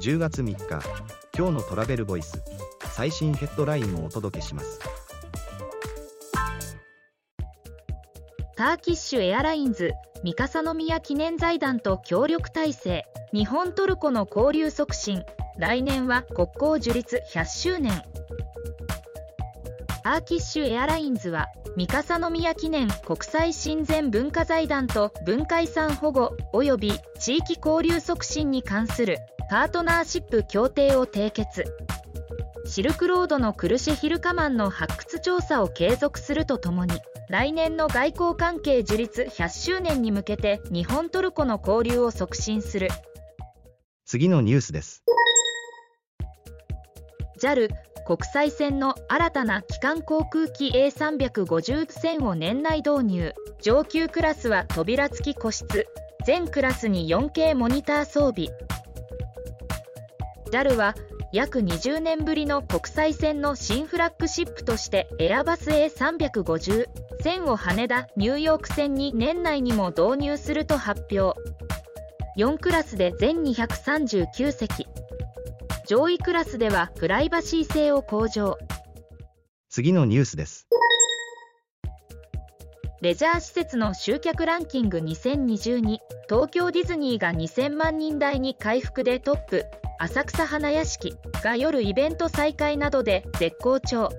10月3日今日のトラベルボイス最新ヘッドラインをお届けします。ターキッシュエアラインズ三笠宮記念財団と協力体制日本トルコの交流促進来年は国交樹立100周年。ターキッシュエアラインズは三笠宮記念国際親善文化財団と文化遺産保護及び地域交流促進に関するパートナーシップ協定を締結。シルクロードのクルシェヒルカマンの発掘調査を継続するとともに来年の外交関係樹立100周年に向けて日本トルコの交流を促進する。次のニュースです。JAL 国際線の新たな機関航空機 A350 線を年内導入。上級クラスは扉付き個室。全クラスに 4K モニター装備。JAL は約20年ぶりの国際線の新フラッグシップとしてエアバス A350 線を羽田ニューヨーク線に年内にも導入すると発表。4クラスで全239席。上位クラスではプライバシー性を向上。次のニュースです。レジャー施設の集客ランキング2022東京ディズニーが2000万人台に回復でトップ。浅草花屋敷が夜イベント再開などで絶好調。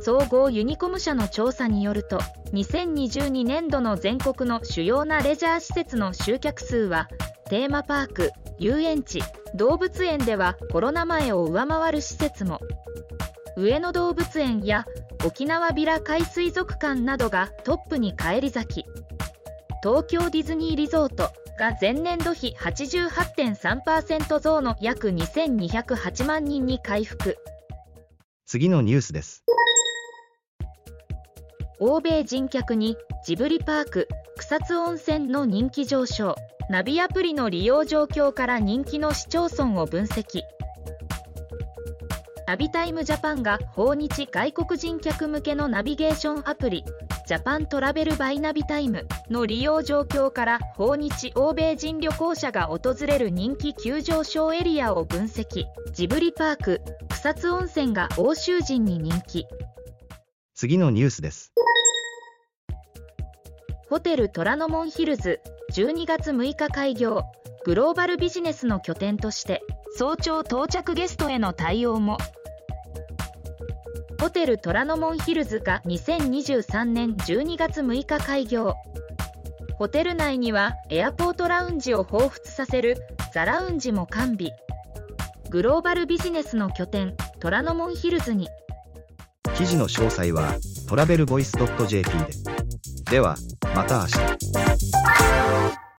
総合ユニコム社の調査によると2022年度の全国の主要なレジャー施設の集客数はテーマパーク遊園地動物園ではコロナ前を上回る施設も。上野動物園や沖縄ビラ海水族館などがトップに返り咲き東京ディズニーリゾートが前年度比88.3%増の約2208万人に回復。次のニュースです。欧米人客にジブリパーク草津温泉の人気上昇。ナビアプリの利用状況から人気の市町村を分析。ナビタイムジャパンが訪日外国人客向けのナビゲーションアプリジャパントラベルバイナビタイムの利用状況から訪日欧米人旅行者が訪れる人気急上昇エリアを分析。ジブリパーク草津温泉が欧州人に人気。次のニュースです。ホテル虎ノ門ヒルズ12月6日開業。グローバルビジネスの拠点として早朝到着ゲストへの対応も。ホテル虎ノ門ヒルズが2023年12月6日開業。ホテル内にはエアポートラウンジを彷彿させるザラウンジも完備。グローバルビジネスの拠点虎ノ門ヒルズに。記事の詳細はトラベルボイス .jp で。ではまた明日。